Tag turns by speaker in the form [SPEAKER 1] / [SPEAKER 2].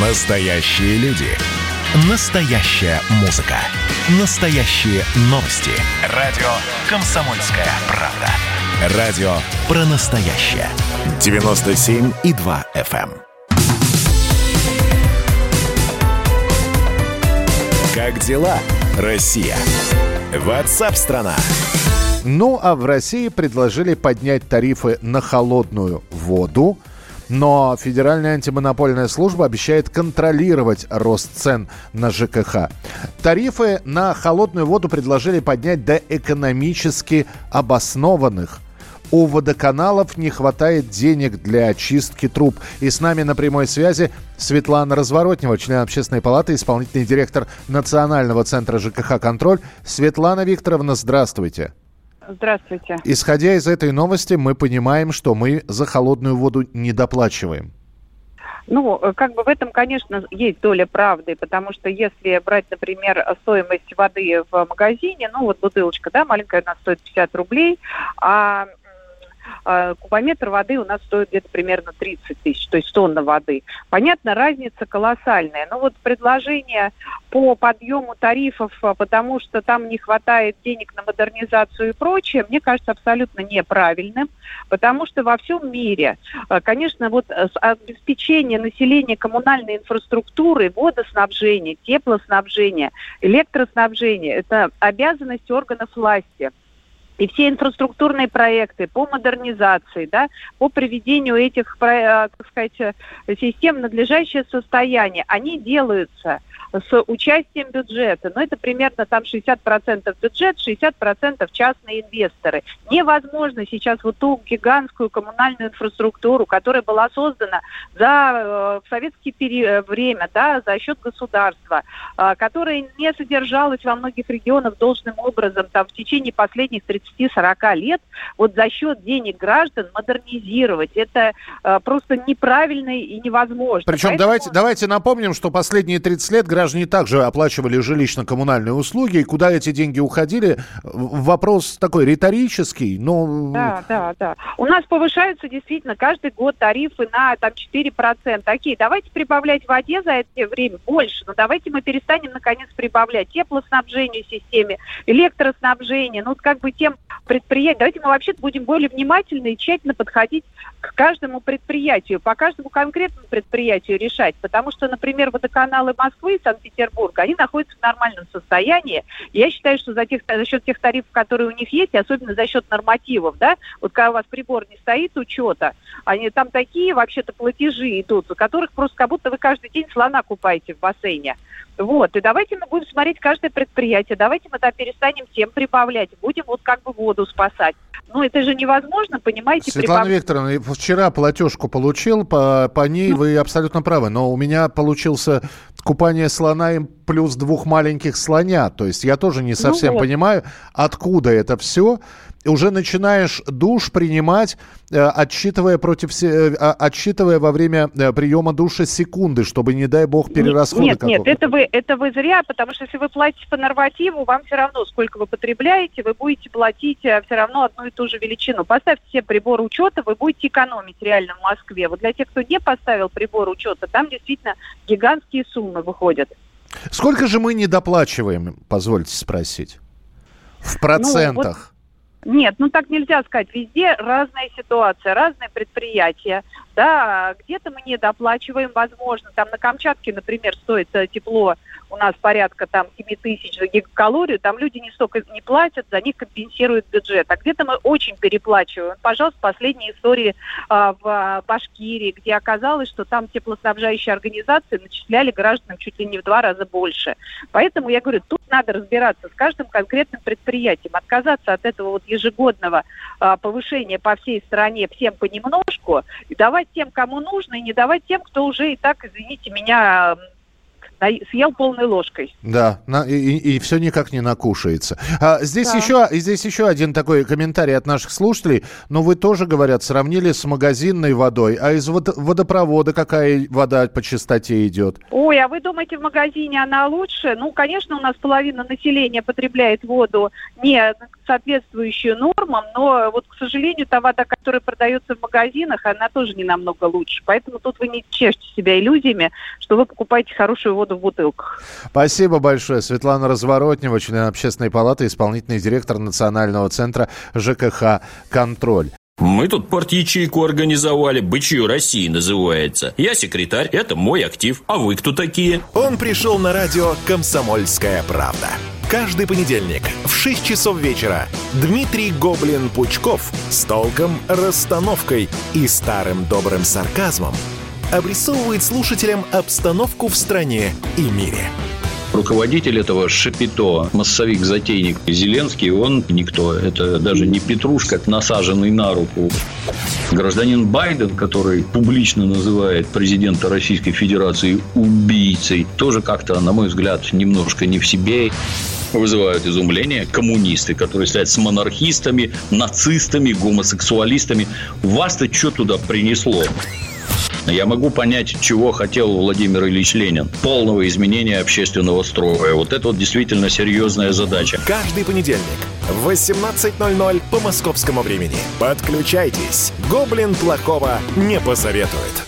[SPEAKER 1] Настоящие люди. Настоящая музыка. Настоящие новости. Радио «Комсомольская правда». Радио про настоящее. 97,2 FM. эм. Как дела, Россия? Ватсап-страна!
[SPEAKER 2] Ну, а в России предложили поднять тарифы на холодную воду, но Федеральная антимонопольная служба обещает контролировать рост цен на ЖКХ. Тарифы на холодную воду предложили поднять до экономически обоснованных. У водоканалов не хватает денег для очистки труб. И с нами на прямой связи Светлана Разворотнева, член Общественной палаты, исполнительный директор Национального центра ЖКХ «Контроль». Светлана Викторовна, здравствуйте.
[SPEAKER 3] Здравствуйте.
[SPEAKER 2] Исходя из этой новости, мы понимаем, что мы за холодную воду не доплачиваем.
[SPEAKER 3] Ну, как бы в этом, конечно, есть доля правды, потому что если брать, например, стоимость воды в магазине, ну, вот бутылочка, да, маленькая, она стоит 50 рублей, а, кубометр воды у нас стоит где-то примерно 30 тысяч, то есть тонна воды. Понятно, разница колоссальная. Но вот предложение по подъему тарифов, а, потому что там не хватает денег на модернизацию и прочее, мне кажется абсолютно неправильным, потому что во всем мире, а, конечно, вот обеспечение населения коммунальной инфраструктуры, водоснабжения, теплоснабжения, электроснабжения – это обязанность органов власти – и все инфраструктурные проекты по модернизации, да, по приведению этих, так сказать, систем в надлежащее состояние, они делаются с участием бюджета. Но это примерно там 60% бюджет, 60% частные инвесторы. Невозможно сейчас вот ту гигантскую коммунальную инфраструктуру, которая была создана за э, советское э, время, да, за счет государства, э, которая не содержалась во многих регионах должным образом там, в течение последних 30-40 лет, вот за счет денег граждан модернизировать. Это э, просто неправильно и невозможно.
[SPEAKER 2] Причем Поэтому... давайте, давайте напомним, что последние 30 лет граждане также оплачивали жилищно-коммунальные услуги. И куда эти деньги уходили? Вопрос такой риторический, но...
[SPEAKER 3] Да, да, да. У нас повышаются действительно каждый год тарифы на там 4%. Окей, давайте прибавлять в воде за это время больше, но давайте мы перестанем наконец прибавлять теплоснабжению системе, электроснабжение, ну как бы тем предприятиям. Давайте мы вообще будем более внимательны и тщательно подходить к каждому предприятию, по каждому конкретному предприятию решать. Потому что, например, водоканалы Москвы Санкт-Петербурга, они находятся в нормальном состоянии. Я считаю, что за, тех, за счет тех тарифов, которые у них есть, особенно за счет нормативов, да, вот когда у вас прибор не стоит учета, они там такие вообще-то платежи идут, у которых просто как будто вы каждый день слона купаете в бассейне. Вот, и давайте мы будем смотреть каждое предприятие, давайте мы там перестанем всем прибавлять, будем вот как бы воду спасать. Ну, это же невозможно, понимаете?
[SPEAKER 2] Светлана прибав... Викторовна, вчера платежку получил, по, по ней вы абсолютно правы, но у меня получился купание слона им плюс двух маленьких слоня, то есть я тоже не ну совсем ну вот. понимаю, откуда это все уже начинаешь душ принимать, э, отсчитывая, против, э, отсчитывая во время э, приема душа секунды, чтобы, не дай бог, перерасходы
[SPEAKER 3] Нет, нет, это вы, это вы зря, потому что если вы платите по нормативу, вам все равно, сколько вы потребляете, вы будете платить все равно одну и ту же величину. Поставьте себе прибор учета, вы будете экономить реально в Москве. Вот для тех, кто не поставил прибор учета, там действительно гигантские суммы выходят.
[SPEAKER 2] Сколько же мы недоплачиваем, позвольте спросить? В процентах? Ну, вот
[SPEAKER 3] нет, ну так нельзя сказать. Везде разная ситуация, разные предприятия. Да, где-то мы недоплачиваем, возможно. Там на Камчатке, например, стоит э, тепло у нас порядка там 7 тысяч за гигакалорию, там люди не столько не платят, за них компенсирует бюджет. А где-то мы очень переплачиваем. Пожалуйста, последние истории а, в Башкирии, где оказалось, что там теплоснабжающие организации начисляли гражданам чуть ли не в два раза больше. Поэтому я говорю, тут надо разбираться с каждым конкретным предприятием, отказаться от этого вот ежегодного а, повышения по всей стране всем понемножку, и давать тем, кому нужно, и не давать тем, кто уже и так, извините меня, съел полной ложкой.
[SPEAKER 2] Да, и, и все никак не накушается. А, здесь, да. еще, здесь еще один такой комментарий от наших слушателей. Но вы тоже, говорят, сравнили с магазинной водой. А из вод, водопровода какая вода по чистоте идет?
[SPEAKER 3] Ой, а вы думаете, в магазине она лучше? Ну, конечно, у нас половина населения потребляет воду не соответствующую нормам, но вот, к сожалению, та вода, которая продается в магазинах, она тоже не намного лучше. Поэтому тут вы не чешете себя иллюзиями, что вы покупаете хорошую воду в бутылках.
[SPEAKER 2] Спасибо большое. Светлана Разворотнева, член общественной палаты, исполнительный директор Национального центра ЖКХ «Контроль».
[SPEAKER 4] Мы тут порт-ячейку организовали, «Бычью России» называется. Я секретарь, это мой актив. А вы кто такие?
[SPEAKER 1] Он пришел на радио «Комсомольская правда». Каждый понедельник в 6 часов вечера Дмитрий Гоблин-Пучков с толком, расстановкой и старым добрым сарказмом обрисовывает слушателям обстановку в стране и мире –
[SPEAKER 5] Руководитель этого Шапито, массовик-затейник Зеленский, он никто. Это даже не Петрушка, насаженный на руку. Гражданин Байден, который публично называет президента Российской Федерации убийцей, тоже как-то, на мой взгляд, немножко не в себе вызывают изумление коммунисты, которые стоят с монархистами, нацистами, гомосексуалистами. Вас-то что туда принесло? Я могу понять, чего хотел Владимир Ильич Ленин. Полного изменения общественного строя. Вот это вот действительно серьезная задача.
[SPEAKER 1] Каждый понедельник в 18.00 по московскому времени. Подключайтесь. Гоблин плохого не посоветует.